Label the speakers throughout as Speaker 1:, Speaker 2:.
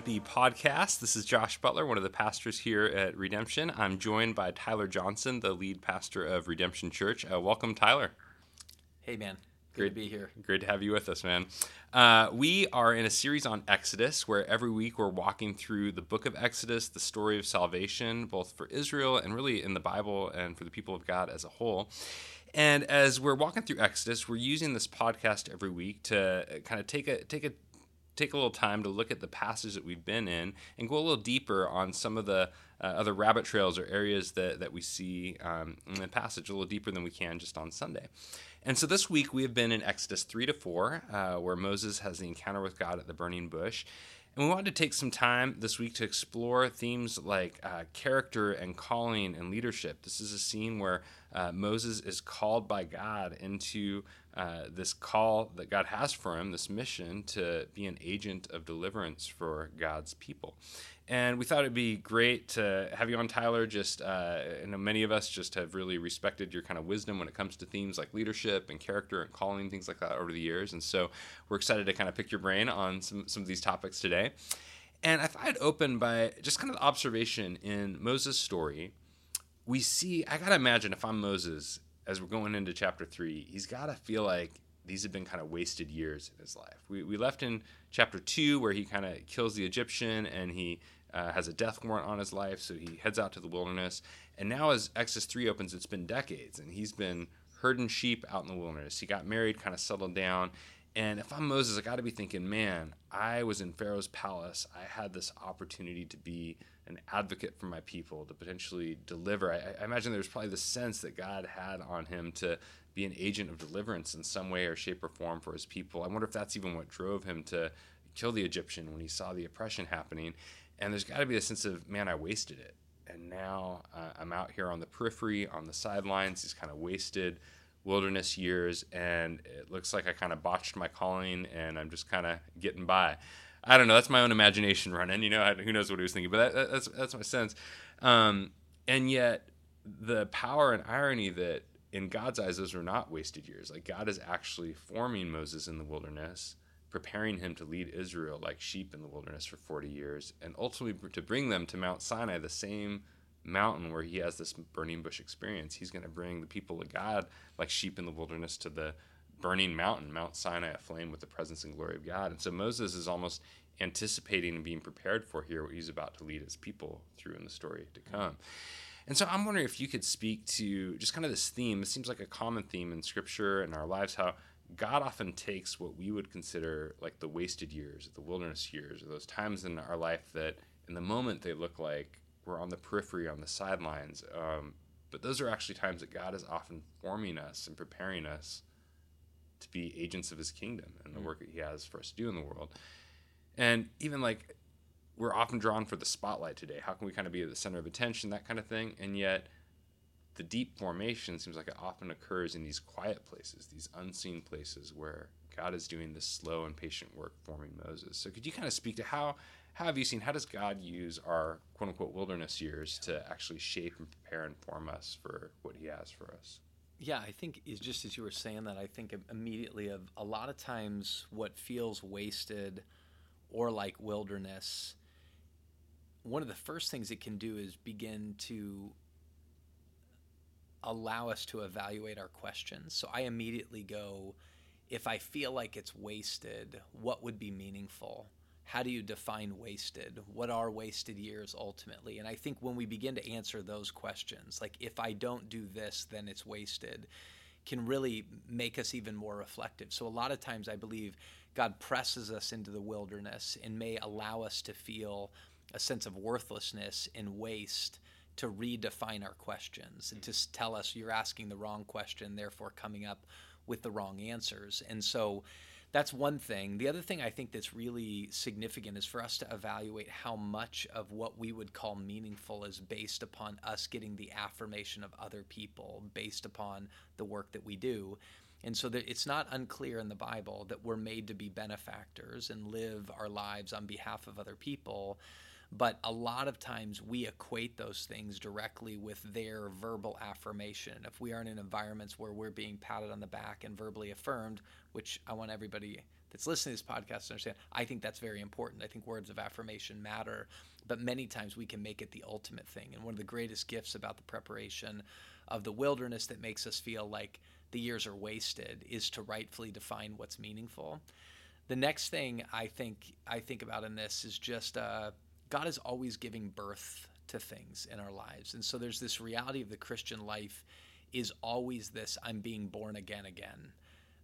Speaker 1: Tempe podcast. This is Josh Butler, one of the pastors here at Redemption. I'm joined by Tyler Johnson, the lead pastor of Redemption Church. Uh, welcome, Tyler.
Speaker 2: Hey, man. Good Great, to be here.
Speaker 1: Great to have you with us, man. Uh, we are in a series on Exodus where every week we're walking through the book of Exodus, the story of salvation, both for Israel and really in the Bible and for the people of God as a whole. And as we're walking through Exodus, we're using this podcast every week to kind of take a take a take a little time to look at the passage that we've been in and go a little deeper on some of the uh, other rabbit trails or areas that, that we see um, in the passage a little deeper than we can just on Sunday. And so this week we have been in Exodus 3 to 4, uh, where Moses has the encounter with God at the burning bush. And we wanted to take some time this week to explore themes like uh, character and calling and leadership. This is a scene where uh, Moses is called by God into uh, this call that God has for him, this mission to be an agent of deliverance for God's people. And we thought it'd be great to have you on, Tyler. Just, uh, I know many of us just have really respected your kind of wisdom when it comes to themes like leadership and character and calling, things like that over the years. And so we're excited to kind of pick your brain on some, some of these topics today. And I thought I'd open by just kind of observation in Moses' story. We see, I got to imagine if I'm Moses as we're going into chapter three, he's got to feel like these have been kind of wasted years in his life. We, we left in chapter two where he kind of kills the Egyptian and he uh, has a death warrant on his life, so he heads out to the wilderness. And now, as Exodus 3 opens, it's been decades, and he's been herding sheep out in the wilderness. He got married, kind of settled down. And if I'm Moses, I got to be thinking, man, I was in Pharaoh's palace. I had this opportunity to be an advocate for my people, to potentially deliver. I, I imagine there's probably the sense that God had on him to be an agent of deliverance in some way or shape or form for his people. I wonder if that's even what drove him to kill the Egyptian when he saw the oppression happening. And there's got to be a sense of, man, I wasted it. And now uh, I'm out here on the periphery, on the sidelines, these kind of wasted wilderness years. And it looks like I kind of botched my calling and I'm just kind of getting by. I don't know. That's my own imagination running. You know, who knows what he was thinking, but that, that's that's my sense. Um, and yet, the power and irony that in God's eyes, those are not wasted years. Like God is actually forming Moses in the wilderness, preparing him to lead Israel like sheep in the wilderness for 40 years, and ultimately to bring them to Mount Sinai, the same mountain where he has this burning bush experience. He's going to bring the people of God like sheep in the wilderness to the burning mountain, Mount Sinai aflame with the presence and glory of God. And so Moses is almost anticipating and being prepared for here what he's about to lead his people through in the story to come. And so I'm wondering if you could speak to just kind of this theme. It seems like a common theme in scripture and our lives, how God often takes what we would consider like the wasted years, the wilderness years, or those times in our life that in the moment they look like we're on the periphery, on the sidelines. Um, but those are actually times that God is often forming us and preparing us to be agents of his kingdom and the mm. work that he has for us to do in the world. And even like we're often drawn for the spotlight today. How can we kind of be at the center of attention, that kind of thing? And yet the deep formation seems like it often occurs in these quiet places, these unseen places where God is doing this slow and patient work forming Moses. So could you kind of speak to how how have you seen how does God use our quote unquote wilderness years to actually shape and prepare and form us for what he has for us?
Speaker 2: Yeah, I think is just as you were saying that, I think immediately of a lot of times what feels wasted or like wilderness, one of the first things it can do is begin to allow us to evaluate our questions. So I immediately go, if I feel like it's wasted, what would be meaningful? How do you define wasted? What are wasted years ultimately? And I think when we begin to answer those questions, like if I don't do this, then it's wasted, can really make us even more reflective. So a lot of times I believe God presses us into the wilderness and may allow us to feel a sense of worthlessness and waste to redefine our questions and to tell us you're asking the wrong question, therefore coming up with the wrong answers. And so that's one thing. The other thing I think that's really significant is for us to evaluate how much of what we would call meaningful is based upon us getting the affirmation of other people, based upon the work that we do. And so that it's not unclear in the Bible that we're made to be benefactors and live our lives on behalf of other people. But a lot of times we equate those things directly with their verbal affirmation. If we aren't in environments where we're being patted on the back and verbally affirmed, which I want everybody that's listening to this podcast to understand. I think that's very important. I think words of affirmation matter, but many times we can make it the ultimate thing. And one of the greatest gifts about the preparation of the wilderness that makes us feel like the years are wasted is to rightfully define what's meaningful. The next thing I think I think about in this is just uh, God is always giving birth to things in our lives, and so there's this reality of the Christian life is always this: I'm being born again, again.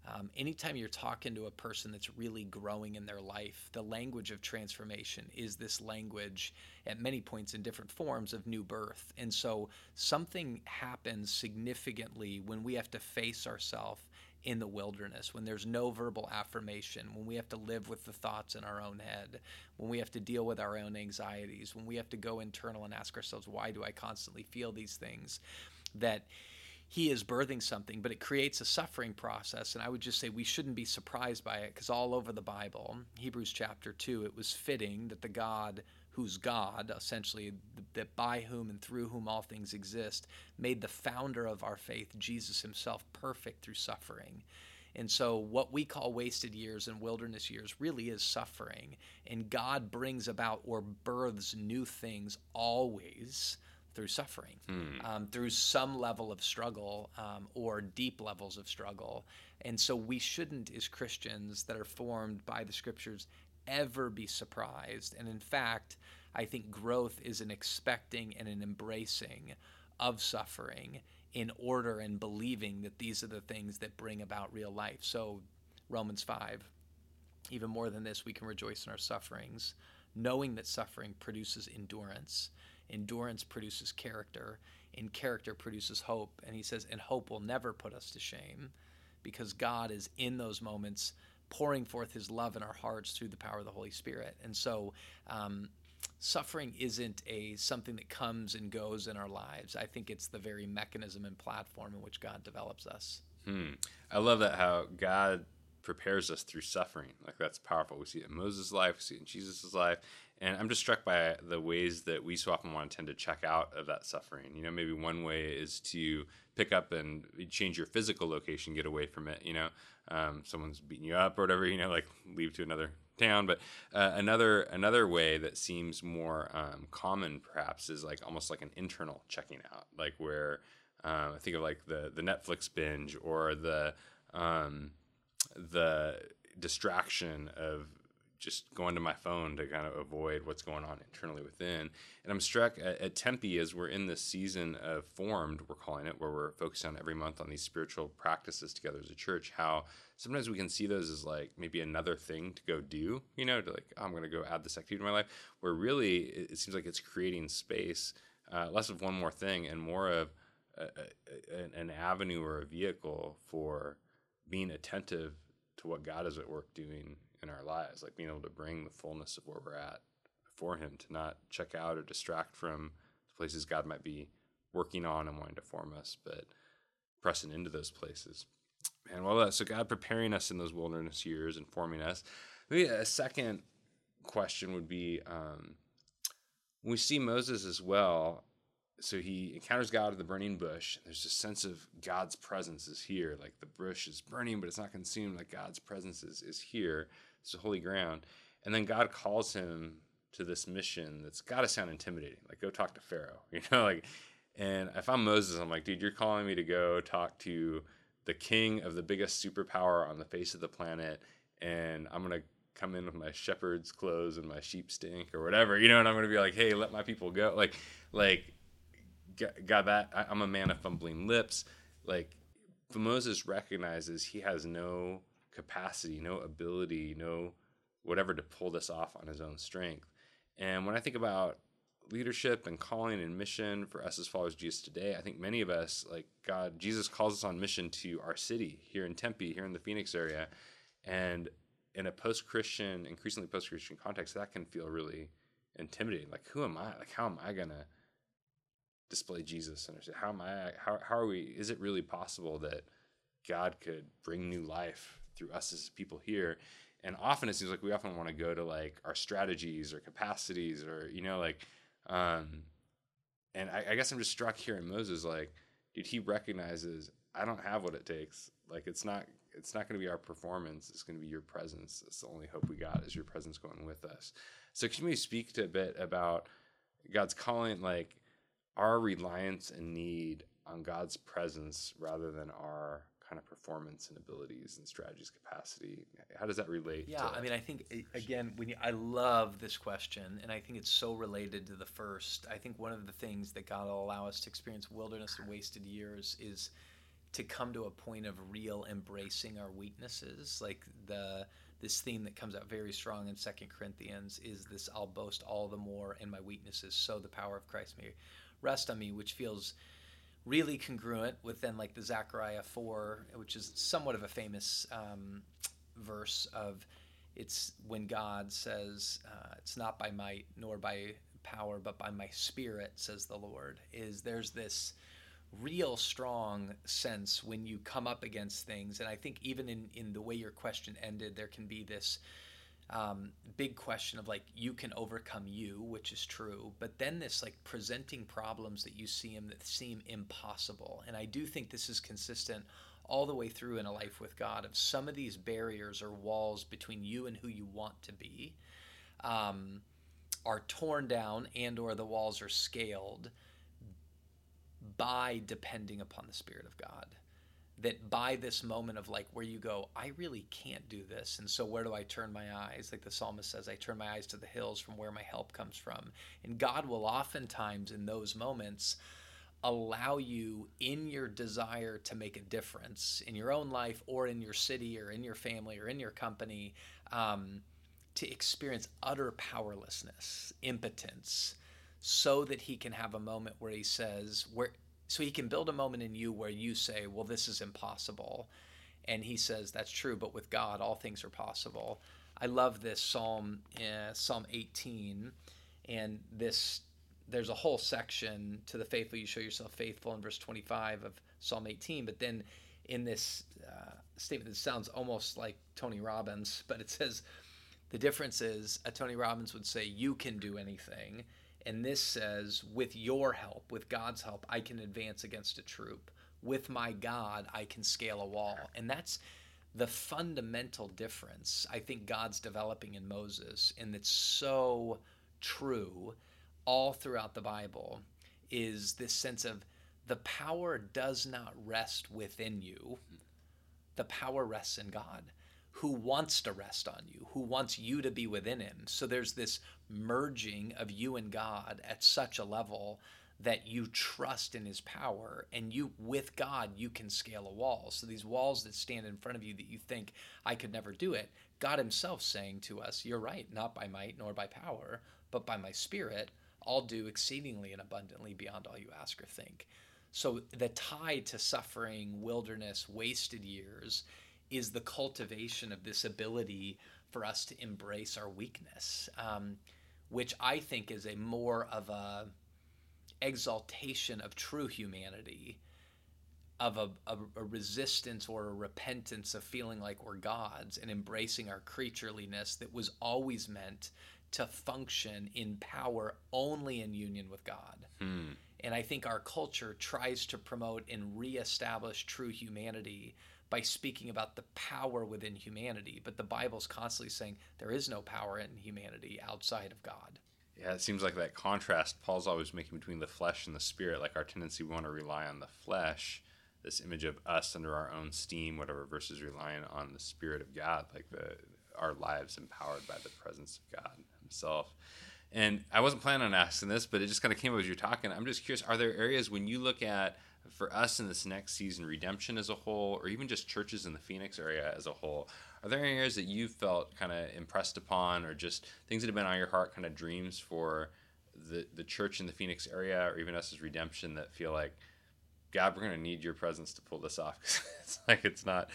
Speaker 2: Um, anytime you're talking to a person that's really growing in their life, the language of transformation is this language at many points in different forms of new birth. And so something happens significantly when we have to face ourselves in the wilderness, when there's no verbal affirmation, when we have to live with the thoughts in our own head, when we have to deal with our own anxieties, when we have to go internal and ask ourselves, why do I constantly feel these things? That he is birthing something, but it creates a suffering process. And I would just say we shouldn't be surprised by it because all over the Bible, Hebrews chapter 2, it was fitting that the God who's God, essentially, that by whom and through whom all things exist, made the founder of our faith, Jesus himself, perfect through suffering. And so, what we call wasted years and wilderness years really is suffering. And God brings about or births new things always through suffering, hmm. um, through some level of struggle um, or deep levels of struggle. And so we shouldn't, as Christians that are formed by the scriptures, ever be surprised. And in fact, I think growth is an expecting and an embracing of suffering in order and believing that these are the things that bring about real life. So, Romans 5, even more than this, we can rejoice in our sufferings, knowing that suffering produces endurance endurance produces character, and character produces hope. And he says, and hope will never put us to shame because God is in those moments pouring forth his love in our hearts through the power of the Holy Spirit. And so, um, suffering isn't a something that comes and goes in our lives. I think it's the very mechanism and platform in which God develops us.
Speaker 1: Hmm. I love that how God prepares us through suffering. Like that's powerful. We see it in Moses' life, we see it in Jesus' life, and I'm just struck by the ways that we so often want to tend to check out of that suffering. You know, maybe one way is to pick up and change your physical location, get away from it. You know, um, someone's beating you up or whatever. You know, like leave to another town. But uh, another another way that seems more um, common, perhaps, is like almost like an internal checking out, like where um, I think of like the the Netflix binge or the um, the distraction of just going to my phone to kind of avoid what's going on internally within. And I'm struck at, at, Tempe as we're in this season of formed, we're calling it, where we're focused on every month on these spiritual practices together as a church, how sometimes we can see those as like maybe another thing to go do, you know, to like, oh, I'm going to go add this activity to my life, where really it, it seems like it's creating space, uh, less of one more thing and more of a, a, an avenue or a vehicle for being attentive to what God is at work doing in our lives, like being able to bring the fullness of where we're at before Him, to not check out or distract from the places God might be working on and wanting to form us, but pressing into those places. And well, so God preparing us in those wilderness years and forming us. Maybe a second question would be um, we see Moses as well, so he encounters God at the burning bush. There's a sense of God's presence is here. Like the bush is burning, but it's not consumed. Like God's presence is, is here. It's holy ground. And then God calls him to this mission that's got to sound intimidating. Like, go talk to Pharaoh, you know? Like, and if I'm Moses, I'm like, dude, you're calling me to go talk to the king of the biggest superpower on the face of the planet, and I'm gonna come in with my shepherd's clothes and my sheep stink or whatever, you know, and I'm gonna be like, hey, let my people go. Like, like, God, that I, I'm a man of fumbling lips. Like, Moses recognizes he has no capacity, no ability, no whatever to pull this off on his own strength. And when I think about leadership and calling and mission for us as followers of Jesus today, I think many of us, like God, Jesus calls us on mission to our city here in Tempe, here in the Phoenix area. And in a post Christian, increasingly post Christian context, that can feel really intimidating. Like, who am I? Like, how am I going to display Jesus? And how am I, how, how are we, is it really possible that God could bring new life through us as people here. And often it seems like we often want to go to like our strategies or capacities or, you know, like, um, and I, I guess I'm just struck here in Moses, like, dude, he recognizes I don't have what it takes. Like, it's not, it's not going to be our performance. It's going to be your presence. That's the only hope we got is your presence going with us. So can you speak to a bit about God's calling, like our reliance and need on God's presence rather than our kind of performance and abilities and strategies capacity. How does that relate
Speaker 2: yeah i mean i think again when you, i love this question and i think it's so related to the first. I think one of the things that god will allow us to experience wilderness and wasted years is to come to a point of real embracing our weaknesses. Like the this theme that comes out very strong in second corinthians is this i'll boast all the more in my weaknesses so the power of christ may rest on me which feels really congruent with then like the Zechariah 4, which is somewhat of a famous um, verse of it's when God says, uh, It's not by might nor by power, but by my spirit, says the Lord. Is there's this real strong sense when you come up against things. And I think even in, in the way your question ended, there can be this um, big question of like you can overcome you, which is true, but then this like presenting problems that you see them that seem impossible. And I do think this is consistent all the way through in a life with God of some of these barriers or walls between you and who you want to be um, are torn down and or the walls are scaled by depending upon the Spirit of God that by this moment of like where you go, I really can't do this. And so where do I turn my eyes? Like the psalmist says, I turn my eyes to the hills from where my help comes from. And God will oftentimes in those moments allow you in your desire to make a difference in your own life or in your city or in your family or in your company um, to experience utter powerlessness, impotence, so that he can have a moment where he says, where so he can build a moment in you where you say, "Well, this is impossible," and he says, "That's true, but with God, all things are possible." I love this Psalm, uh, Psalm 18, and this. There's a whole section to the faithful. You show yourself faithful in verse 25 of Psalm 18, but then in this uh, statement that sounds almost like Tony Robbins, but it says the difference is a Tony Robbins would say, "You can do anything." And this says, with your help, with God's help, I can advance against a troop. With my God, I can scale a wall. And that's the fundamental difference I think God's developing in Moses, and it's so true all throughout the Bible, is this sense of the power does not rest within you, the power rests in God who wants to rest on you, who wants you to be within him. So there's this merging of you and God at such a level that you trust in his power and you with God you can scale a wall. So these walls that stand in front of you that you think I could never do it, God himself saying to us, you're right, not by might nor by power, but by my spirit, I'll do exceedingly and abundantly beyond all you ask or think. So the tie to suffering, wilderness, wasted years is the cultivation of this ability for us to embrace our weakness, um, which I think is a more of a exaltation of true humanity, of a, a, a resistance or a repentance of feeling like we're gods and embracing our creatureliness that was always meant to function in power only in union with God. Hmm. And I think our culture tries to promote and reestablish true humanity by speaking about the power within humanity. But the Bible's constantly saying there is no power in humanity outside of God.
Speaker 1: Yeah, it seems like that contrast Paul's always making between the flesh and the spirit. Like our tendency, we want to rely on the flesh, this image of us under our own steam, whatever, versus relying on the spirit of God, like the our lives empowered by the presence of God Himself. And I wasn't planning on asking this, but it just kind of came up as you're talking. I'm just curious: Are there areas when you look at for us in this next season, redemption as a whole, or even just churches in the Phoenix area as a whole, are there any areas that you felt kind of impressed upon, or just things that have been on your heart, kind of dreams for the the church in the Phoenix area, or even us as redemption that feel like, God, we're going to need your presence to pull this off. Because it's like it's not.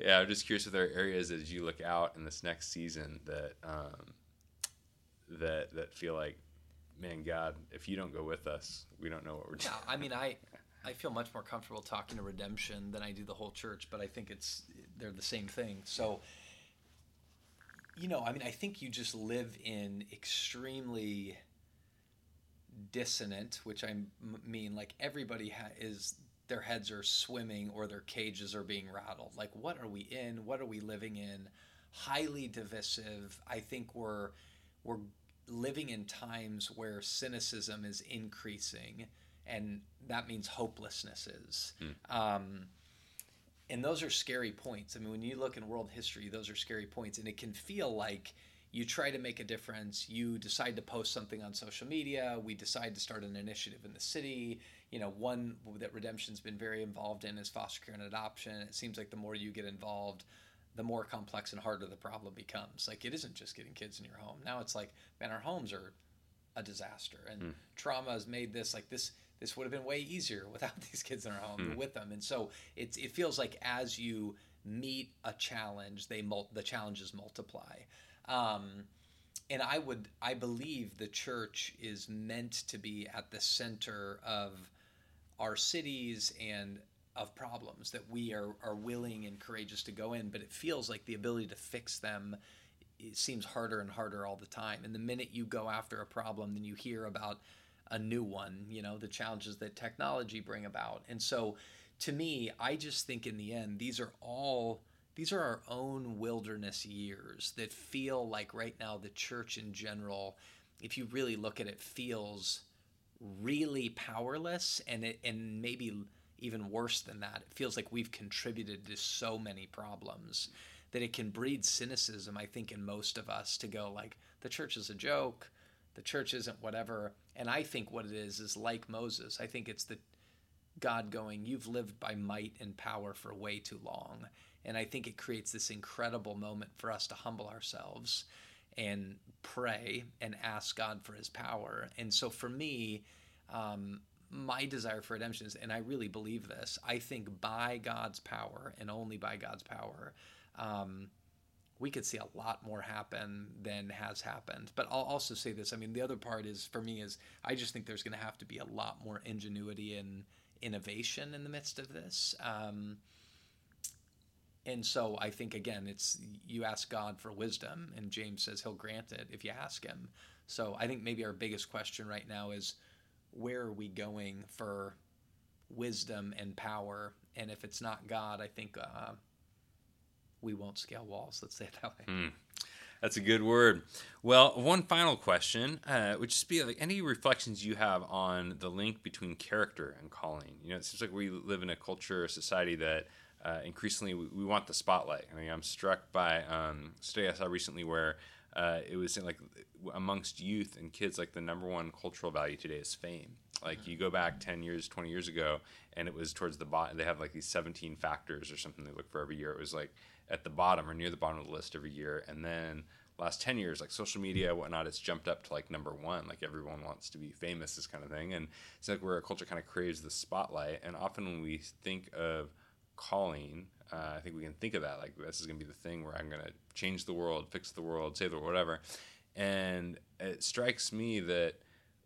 Speaker 1: Yeah, I'm just curious if there are areas as you look out in this next season that um, that that feel like, man, God, if you don't go with us, we don't know what we're doing.
Speaker 2: Yeah, I mean, I I feel much more comfortable talking to redemption than I do the whole church, but I think it's they're the same thing. So, you know, I mean, I think you just live in extremely dissonant, which I mean like everybody ha- is their heads are swimming or their cages are being rattled. Like, what are we in? What are we living in? Highly divisive. I think we're we're living in times where cynicism is increasing, and that means hopelessness is. Mm. Um, and those are scary points. I mean, when you look in world history, those are scary points, and it can feel like you try to make a difference. You decide to post something on social media. We decide to start an initiative in the city. You know, one that Redemption's been very involved in is foster care and adoption. It seems like the more you get involved, the more complex and harder the problem becomes. Like it isn't just getting kids in your home. Now it's like, man, our homes are a disaster, and mm. trauma has made this like this. This would have been way easier without these kids in our home mm. with them, and so it's it feels like as you meet a challenge, they mul- the challenges multiply. Um, and I would I believe the church is meant to be at the center of our cities and of problems that we are, are willing and courageous to go in, but it feels like the ability to fix them it seems harder and harder all the time. And the minute you go after a problem, then you hear about a new one, you know, the challenges that technology bring about. And so to me, I just think in the end, these are all these are our own wilderness years that feel like right now the church in general, if you really look at it, feels really powerless and it and maybe even worse than that. It feels like we've contributed to so many problems that it can breed cynicism, I think, in most of us to go like, the church is a joke, the church isn't whatever. And I think what it is is like Moses. I think it's the God going, You've lived by might and power for way too long. And I think it creates this incredible moment for us to humble ourselves and pray and ask God for his power. And so for me, um, my desire for redemption is, and I really believe this, I think by God's power and only by God's power, um, we could see a lot more happen than has happened. But I'll also say this I mean, the other part is for me is I just think there's going to have to be a lot more ingenuity and innovation in the midst of this. Um, and so I think again, it's you ask God for wisdom, and James says He'll grant it if you ask Him. So I think maybe our biggest question right now is where are we going for wisdom and power? And if it's not God, I think uh, we won't scale walls. Let's say it that way.
Speaker 1: Hmm. That's a good word. Well, one final question uh, would just be like any reflections you have on the link between character and calling. You know, it seems like we live in a culture, a society that uh, increasingly we, we, want the spotlight. I mean, I'm struck by um, study I saw recently where uh, it was like amongst youth and kids, like the number one cultural value today is fame. Like you go back 10 years, 20 years ago, and it was towards the bottom. They have like these 17 factors or something they look for every year. It was like at the bottom or near the bottom of the list every year. And then last 10 years, like social media, whatnot, it's jumped up to like number one. Like everyone wants to be famous, this kind of thing. And it's like where a culture kind of craves the spotlight. And often when we think of calling, uh, I think we can think of that like this is going to be the thing where I'm going to change the world, fix the world, save the world, whatever. And it strikes me that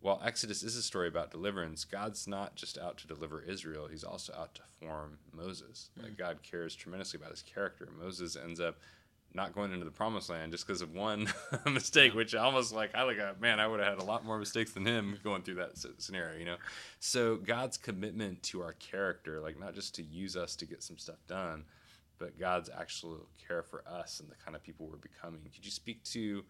Speaker 1: while Exodus is a story about deliverance, God's not just out to deliver Israel, he's also out to form Moses. Mm. Like God cares tremendously about his character. Moses ends up not going into the promised land just because of one mistake, which almost like I like a man, I would have had a lot more mistakes than him going through that scenario, you know. So God's commitment to our character, like not just to use us to get some stuff done, but God's actual care for us and the kind of people we're becoming. Could you speak to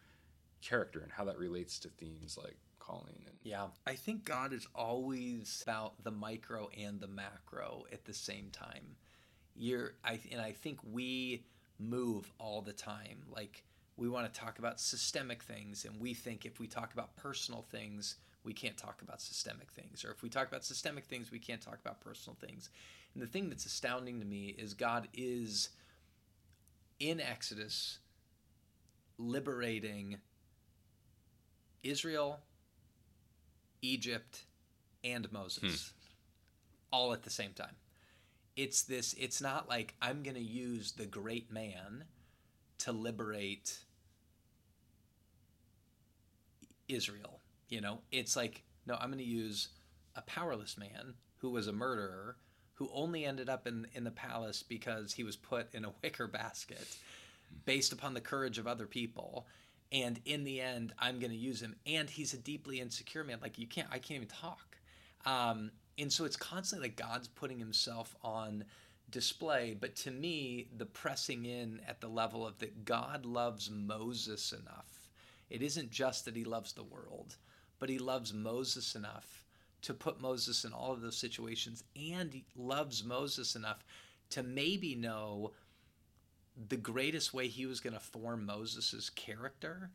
Speaker 1: character and how that relates to themes like calling and
Speaker 2: yeah i think god is always about the micro and the macro at the same time you're i and i think we move all the time. Like we want to talk about systemic things, and we think if we talk about personal things, we can't talk about systemic things. Or if we talk about systemic things, we can't talk about personal things. And the thing that's astounding to me is God is in Exodus liberating Israel, Egypt, and Moses hmm. all at the same time. It's this it's not like i'm going to use the great man to liberate israel you know? It's like no i'm going to use a powerless man who was a murderer who only ended up in in the palace because he was put in a wicker basket based upon the courage of other people and in the end i'm going to use him and he's a deeply insecure man like you can't i can't even talk um, and so it's constantly like God's putting himself on display. But to me, the pressing in at the level of that God loves Moses enough. It isn't just that he loves the world, but he loves Moses enough to put Moses in all of those situations. And he loves Moses enough to maybe know the greatest way he was going to form Moses's character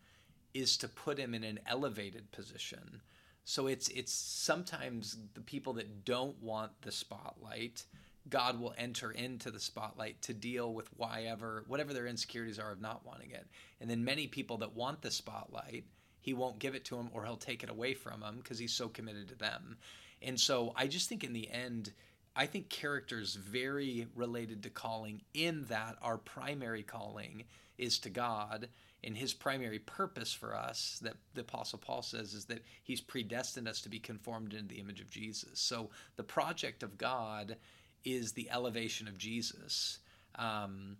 Speaker 2: is to put him in an elevated position. So it's it's sometimes the people that don't want the spotlight, God will enter into the spotlight to deal with whatever whatever their insecurities are of not wanting it. And then many people that want the spotlight, he won't give it to them or he'll take it away from them because he's so committed to them. And so I just think in the end I think character is very related to calling, in that our primary calling is to God, and his primary purpose for us, that the Apostle Paul says, is that he's predestined us to be conformed into the image of Jesus. So the project of God is the elevation of Jesus. Um,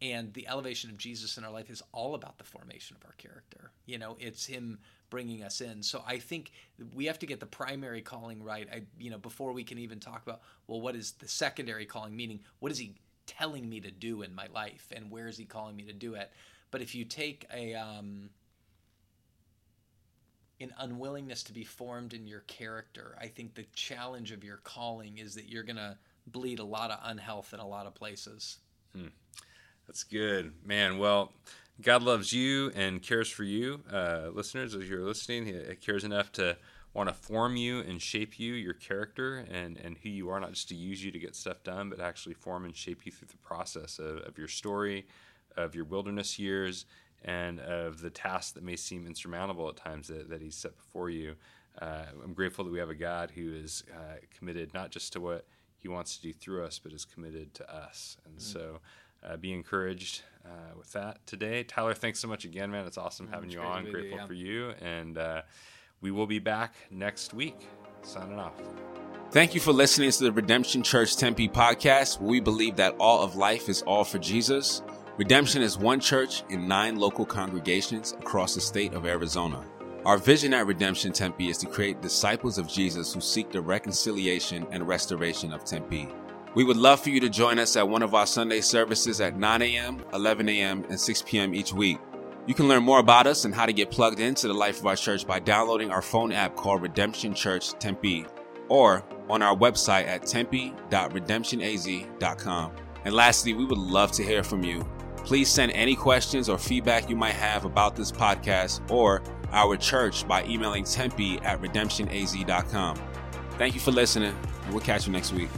Speaker 2: and the elevation of Jesus in our life is all about the formation of our character. You know, it's him bringing us in. So I think we have to get the primary calling right. I, you know, before we can even talk about well, what is the secondary calling? Meaning, what is he telling me to do in my life, and where is he calling me to do it? But if you take a um, an unwillingness to be formed in your character, I think the challenge of your calling is that you're gonna bleed a lot of unhealth in a lot of places.
Speaker 1: Hmm. That's good, man. Well, God loves you and cares for you, uh, listeners. As you're listening, He cares enough to want to form you and shape you, your character, and, and who you are, not just to use you to get stuff done, but actually form and shape you through the process of, of your story, of your wilderness years, and of the tasks that may seem insurmountable at times that, that He's set before you. Uh, I'm grateful that we have a God who is uh, committed not just to what He wants to do through us, but is committed to us. And mm. so, uh, be encouraged uh, with that today. Tyler, thanks so much again, man. It's awesome having it's you on. Grateful you, yeah. for you. And uh, we will be back next week. Signing off.
Speaker 3: Thank you for listening to the Redemption Church Tempe podcast, where we believe that all of life is all for Jesus. Redemption is one church in nine local congregations across the state of Arizona. Our vision at Redemption Tempe is to create disciples of Jesus who seek the reconciliation and restoration of Tempe. We would love for you to join us at one of our Sunday services at 9 a.m., 11 a.m., and 6 p.m. each week. You can learn more about us and how to get plugged into the life of our church by downloading our phone app called Redemption Church Tempe or on our website at tempe.redemptionaz.com. And lastly, we would love to hear from you. Please send any questions or feedback you might have about this podcast or our church by emailing tempe at redemptionaz.com. Thank you for listening, and we'll catch you next week.